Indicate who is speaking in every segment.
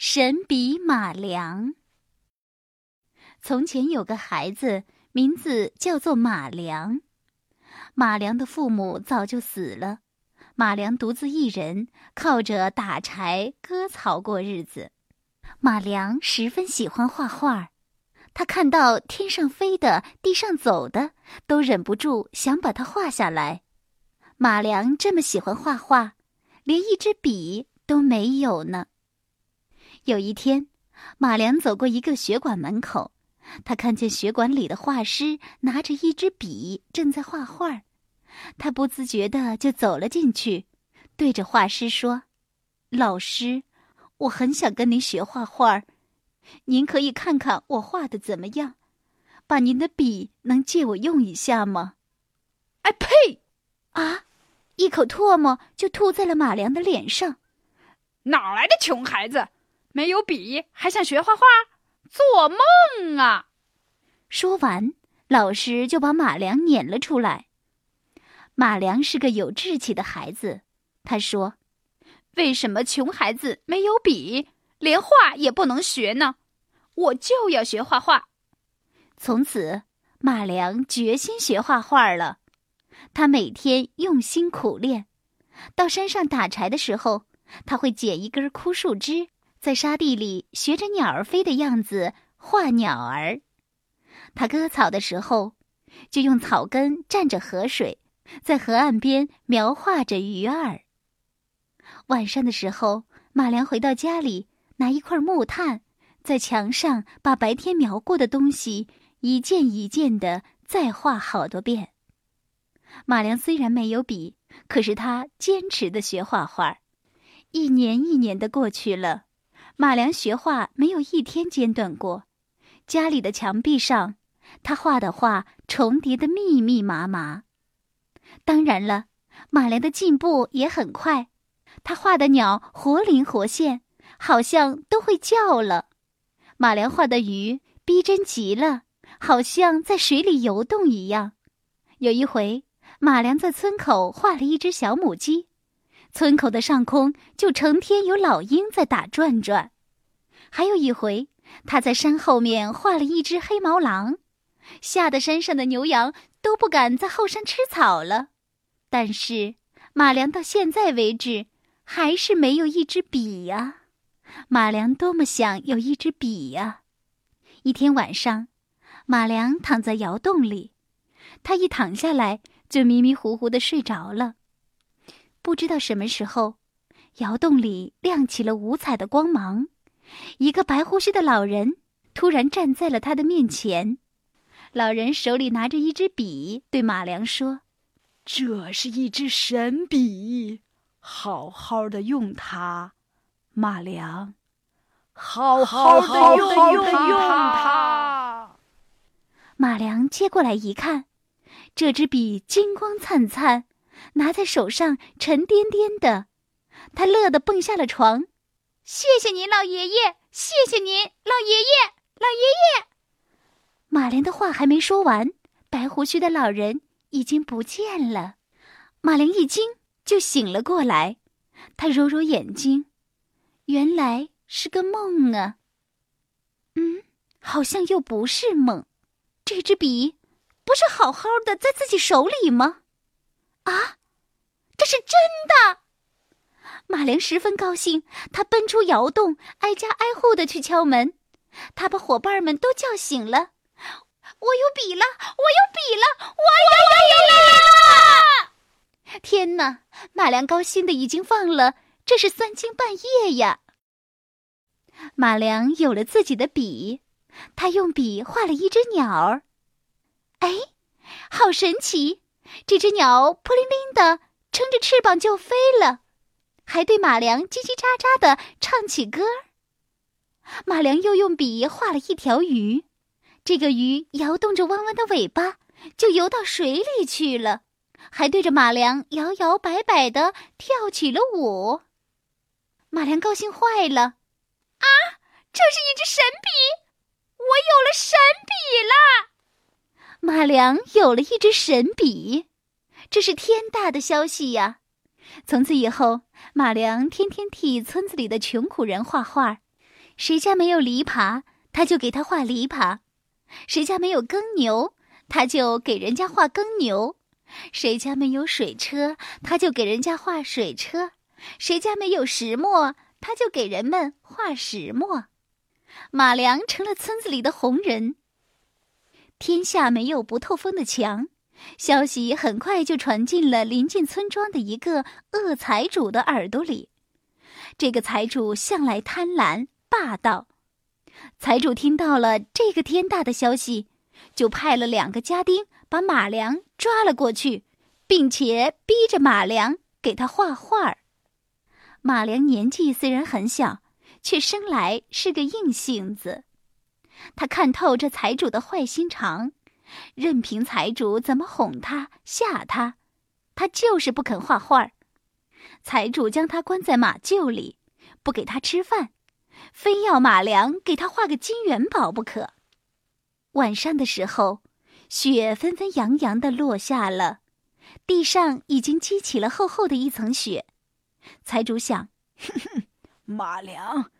Speaker 1: 神笔马良。从前有个孩子，名字叫做马良。马良的父母早就死了，马良独自一人，靠着打柴割草过日子。马良十分喜欢画画，他看到天上飞的、地上走的，都忍不住想把它画下来。马良这么喜欢画画，连一支笔都没有呢。有一天，马良走过一个学馆门口，他看见学馆里的画师拿着一支笔正在画画，他不自觉的就走了进去，对着画师说：“老师，我很想跟您学画画，您可以看看我画的怎么样？把您的笔能借我用一下吗？”
Speaker 2: 哎呸！
Speaker 1: 啊！一口唾沫就吐在了马良的脸上。
Speaker 2: 哪来的穷孩子？没有笔还想学画画？做梦啊！
Speaker 1: 说完，老师就把马良撵了出来。马良是个有志气的孩子，他说：“为什么穷孩子没有笔，连画也不能学呢？我就要学画画。”从此，马良决心学画画了。他每天用心苦练，到山上打柴的时候，他会捡一根枯树枝，在沙地里学着鸟儿飞的样子画鸟儿；他割草的时候，就用草根蘸着河水，在河岸边描画着鱼儿。晚上的时候，马良回到家里，拿一块木炭，在墙上把白天描过的东西一件一件的再画好多遍。马良虽然没有笔，可是他坚持的学画画，一年一年的过去了，马良学画没有一天间断过。家里的墙壁上，他画的画重叠的密密麻麻。当然了，马良的进步也很快，他画的鸟活灵活现，好像都会叫了。马良画的鱼逼真极了，好像在水里游动一样。有一回。马良在村口画了一只小母鸡，村口的上空就成天有老鹰在打转转。还有一回，他在山后面画了一只黑毛狼，吓得山上的牛羊都不敢在后山吃草了。但是马良到现在为止还是没有一支笔呀！马良多么想有一支笔呀！一天晚上，马良躺在窑洞里，他一躺下来。就迷迷糊糊的睡着了。不知道什么时候，窑洞里亮起了五彩的光芒，一个白胡须的老人突然站在了他的面前。老人手里拿着一支笔，对马良说：“
Speaker 3: 这是一支神笔，好好的用它，马良，好好的用它。”
Speaker 1: 马良接过来一看。这支笔金光灿灿，拿在手上沉甸甸的，他乐得蹦下了床。谢谢您，老爷爷！谢谢您，老爷爷！老爷爷！马良的话还没说完，白胡须的老人已经不见了。马良一惊，就醒了过来。他揉揉眼睛，原来是个梦啊。嗯，好像又不是梦。这支笔。不是好好的在自己手里吗？啊，这是真的！马良十分高兴，他奔出窑洞，挨家挨户的去敲门。他把伙伴们都叫醒了。我有笔了，我有笔了，我有笔了！天哪，马良高兴的已经忘了这是三更半夜呀。马良有了自己的笔，他用笔画了一只鸟儿。哎，好神奇！这只鸟扑灵灵的，撑着翅膀就飞了，还对马良叽叽喳喳的唱起歌马良又用笔画了一条鱼，这个鱼摇动着弯弯的尾巴，就游到水里去了，还对着马良摇摇摆摆的跳起了舞。马良高兴坏了，啊，这是一支神笔，我有了神笔了！马良有了一支神笔，这是天大的消息呀！从此以后，马良天天替村子里的穷苦人画画，谁家没有篱笆，他就给他画篱笆；谁家没有耕牛，他就给人家画耕牛；谁家没有水车，他就给人家画水车；谁家没有石磨，他就给人们画石磨。马良成了村子里的红人。天下没有不透风的墙，消息很快就传进了临近村庄的一个恶财主的耳朵里。这个财主向来贪婪霸道，财主听到了这个天大的消息，就派了两个家丁把马良抓了过去，并且逼着马良给他画画儿。马良年纪虽然很小，却生来是个硬性子。他看透这财主的坏心肠，任凭财主怎么哄他、吓他，他就是不肯画画。财主将他关在马厩里，不给他吃饭，非要马良给他画个金元宝不可。晚上的时候，雪纷纷扬扬的落下了，地上已经积起了厚厚的一层雪。财主想：
Speaker 3: 哼哼，马良，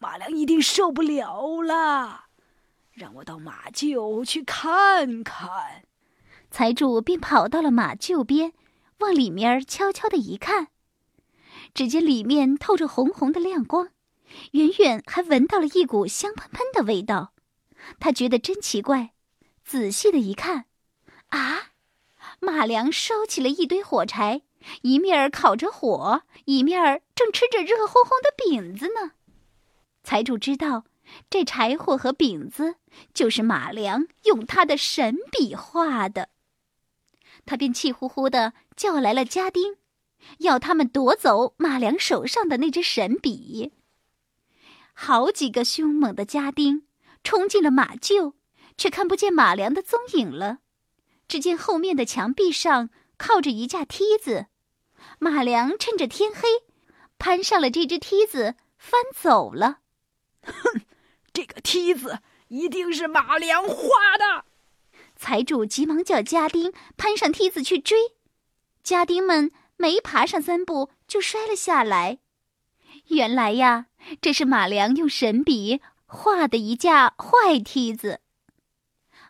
Speaker 3: 马良一定受不了了。让我到马厩去看看。
Speaker 1: 财主便跑到了马厩边，往里面悄悄的一看，只见里面透着红红的亮光，远远还闻到了一股香喷喷的味道。他觉得真奇怪，仔细的一看，啊，马良烧起了一堆火柴，一面烤着火，一面正吃着热烘烘的饼子呢。财主知道。这柴火和饼子就是马良用他的神笔画的，他便气呼呼的叫来了家丁，要他们夺走马良手上的那支神笔。好几个凶猛的家丁冲进了马厩，却看不见马良的踪影了。只见后面的墙壁上靠着一架梯子，马良趁着天黑，攀上了这只梯子，翻走了。
Speaker 3: 哼！这个梯子一定是马良画的。
Speaker 1: 财主急忙叫家丁攀上梯子去追，家丁们没爬上三步就摔了下来。原来呀，这是马良用神笔画的一架坏梯子。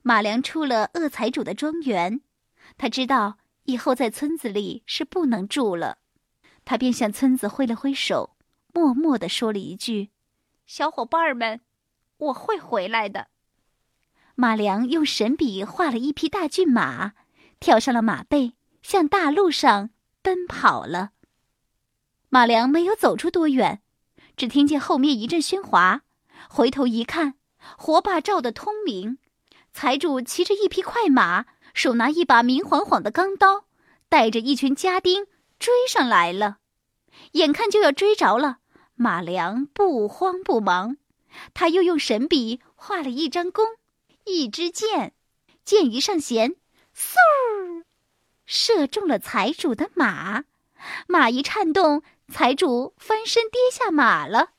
Speaker 1: 马良出了恶财主的庄园，他知道以后在村子里是不能住了，他便向村子挥了挥手，默默地说了一句：“小伙伴们。”我会回来的。马良用神笔画了一匹大骏马，跳上了马背，向大路上奔跑了。马良没有走出多远，只听见后面一阵喧哗，回头一看，火把照得通明，财主骑着一匹快马，手拿一把明晃晃的钢刀，带着一群家丁追上来了。眼看就要追着了，马良不慌不忙。他又用神笔画了一张弓，一支箭，箭一上弦，嗖，射中了财主的马。马一颤动，财主翻身跌下马了。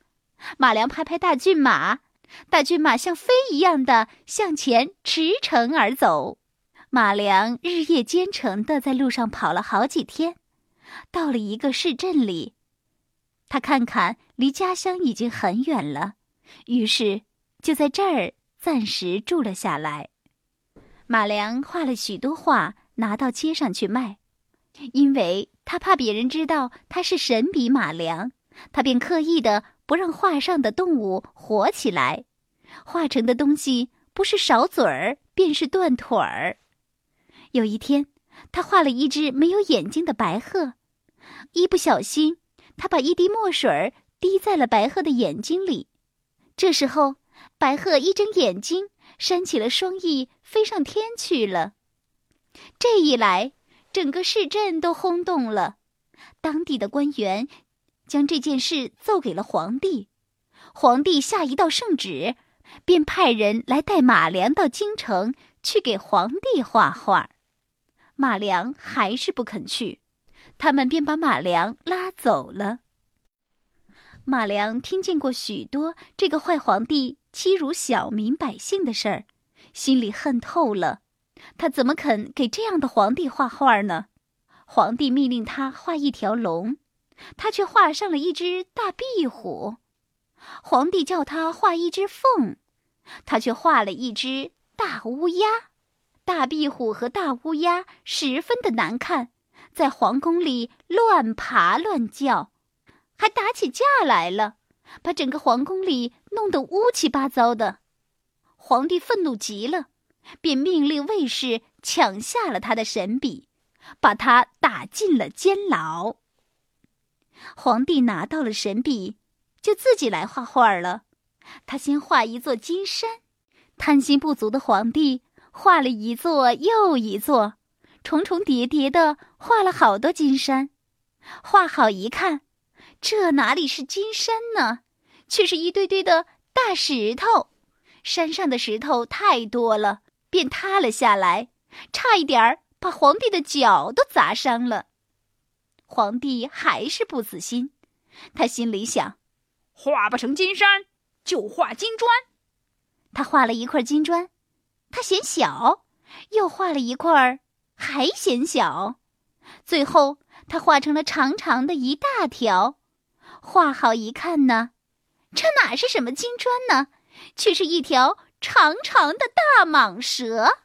Speaker 1: 马良拍拍大骏马，大骏马像飞一样的向前驰骋而走。马良日夜兼程的在路上跑了好几天，到了一个市镇里，他看看离家乡已经很远了。于是，就在这儿暂时住了下来。马良画了许多画，拿到街上去卖，因为他怕别人知道他是神笔马良，他便刻意的不让画上的动物活起来，画成的东西不是少嘴儿，便是断腿儿。有一天，他画了一只没有眼睛的白鹤，一不小心，他把一滴墨水滴在了白鹤的眼睛里。这时候，白鹤一睁眼睛，扇起了双翼，飞上天去了。这一来，整个市镇都轰动了。当地的官员将这件事奏给了皇帝，皇帝下一道圣旨，便派人来带马良到京城去给皇帝画画。马良还是不肯去，他们便把马良拉走了。马良听见过许多这个坏皇帝欺辱小民百姓的事儿，心里恨透了。他怎么肯给这样的皇帝画画呢？皇帝命令他画一条龙，他却画上了一只大壁虎。皇帝叫他画一只凤，他却画了一只大乌鸦。大壁虎和大乌鸦十分的难看，在皇宫里乱爬乱叫，还打起架来了，把整个皇宫里弄得乌七八糟的。皇帝愤怒极了，便命令卫士抢下了他的神笔，把他打进了监牢。皇帝拿到了神笔，就自己来画画了。他先画一座金山，贪心不足的皇帝画了一座又一座，重重叠叠的画了好多金山。画好一看，这哪里是金山呢？却是一堆堆的大石头。山上的石头太多了，便塌了下来，差一点儿把皇帝的脚都砸伤了。皇帝还是不死心，他心里想：
Speaker 2: 画不成金山，就画金砖。
Speaker 1: 他画了一块金砖，他嫌小；又画了一块，还嫌小。最后，他画成了长长的一大条。画好一看呢，这哪是什么金砖呢？却是一条长长的大蟒蛇。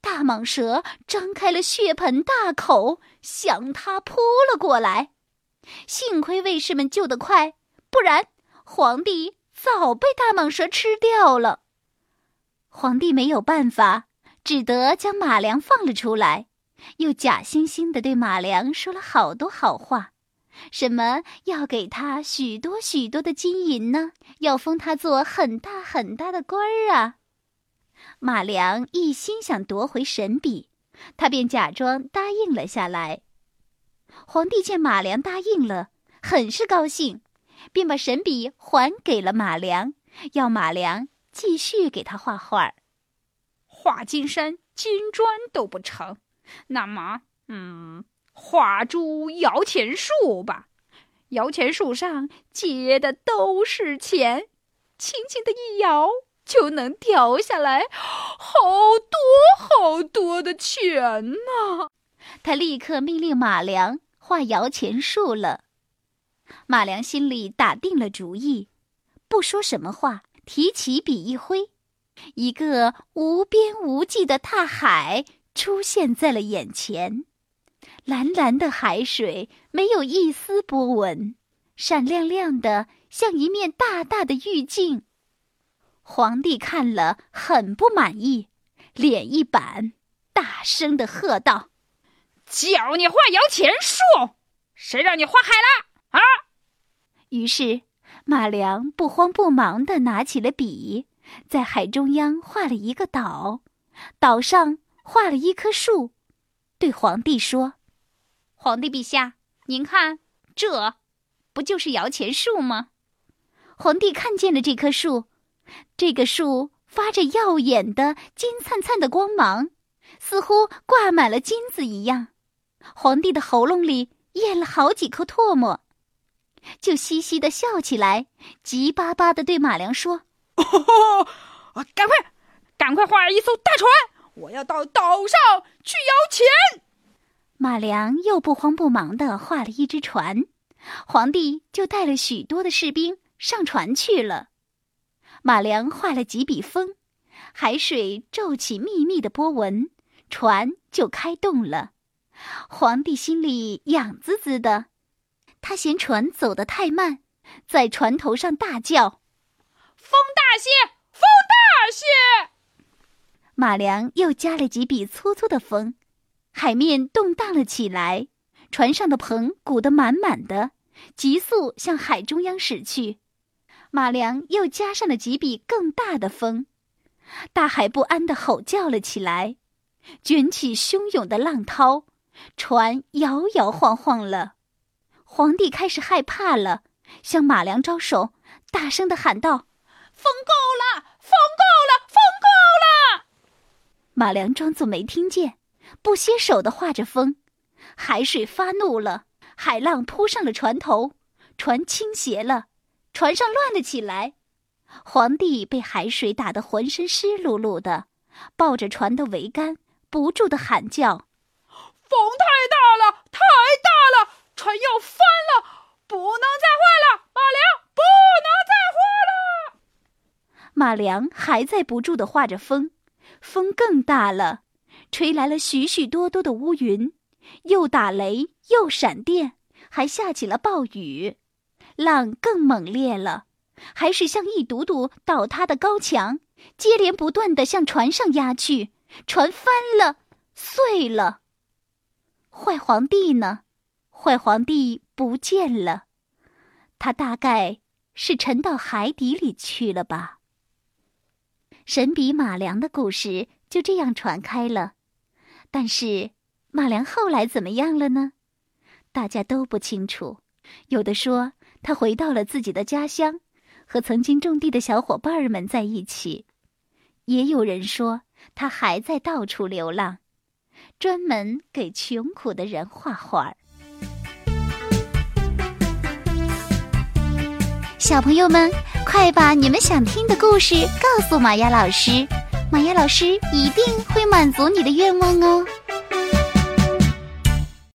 Speaker 1: 大蟒蛇张开了血盆大口，向他扑了过来。幸亏卫士们救得快，不然皇帝早被大蟒蛇吃掉了。皇帝没有办法，只得将马良放了出来，又假惺惺的对马良说了好多好话，什么要给他许多许多的金银呢，要封他做很大很大的官儿啊。马良一心想夺回神笔，他便假装答应了下来。皇帝见马良答应了，很是高兴，便把神笔还给了马良，要马良继续给他画画。
Speaker 2: 画金山金砖都不成，那么，嗯，画株摇钱树吧。摇钱树上结的都是钱，轻轻的一摇。就能掉下来好多好多的钱呢！
Speaker 1: 他立刻命令马良画摇钱树了。马良心里打定了主意，不说什么话，提起笔一挥，一个无边无际的大海出现在了眼前。蓝蓝的海水没有一丝波纹，闪亮亮的，像一面大大的玉镜。皇帝看了很不满意，脸一板，大声的喝道：“
Speaker 2: 叫你画摇钱树，谁让你画海了？啊！”
Speaker 1: 于是马良不慌不忙的拿起了笔，在海中央画了一个岛，岛上画了一棵树，对皇帝说：“皇帝陛下，您看，这不就是摇钱树吗？”皇帝看见了这棵树。这个树发着耀眼的金灿灿的光芒，似乎挂满了金子一样。皇帝的喉咙里咽了好几口唾沫，就嘻嘻的笑起来，急巴巴的对马良说：“
Speaker 2: 哦，赶快，赶快画一艘大船，我要到岛上去摇钱。”
Speaker 1: 马良又不慌不忙的画了一只船，皇帝就带了许多的士兵上船去了。马良画了几笔风，海水皱起密密的波纹，船就开动了。皇帝心里痒滋滋的，他嫌船走得太慢，在船头上大叫：“
Speaker 2: 风大些，风大些！”
Speaker 1: 马良又加了几笔粗粗的风，海面动荡了起来，船上的篷鼓得满满的，急速向海中央驶去。马良又加上了几笔更大的风，大海不安的吼叫了起来，卷起汹涌的浪涛，船摇摇晃晃了。皇帝开始害怕了，向马良招手，大声的喊道：“
Speaker 2: 风够了，风够了，风够了！”
Speaker 1: 马良装作没听见，不歇手的画着风。海水发怒了，海浪扑上了船头，船倾斜了。船上乱了起来，皇帝被海水打得浑身湿漉漉的，抱着船的桅杆，不住的喊叫：“
Speaker 2: 风太大了，太大了，船要翻了，不能再画了！马良，不不能再画了。
Speaker 1: 马良还在不住的画着风，风更大了，吹来了许许多多的乌云，又打雷又闪电，还下起了暴雨，浪更猛烈了，还是像一堵堵倒塌的高墙，接连不断的向船上压去，船翻了，碎了。坏皇帝呢？坏皇帝不见了，他大概是沉到海底里去了吧。神笔马良的故事就这样传开了，但是马良后来怎么样了呢？大家都不清楚。有的说他回到了自己的家乡，和曾经种地的小伙伴们在一起；也有人说他还在到处流浪，专门给穷苦的人画画儿。小朋友们，快把你们想听的故事告诉玛雅老师，玛雅老师一定会满足你的愿望哦。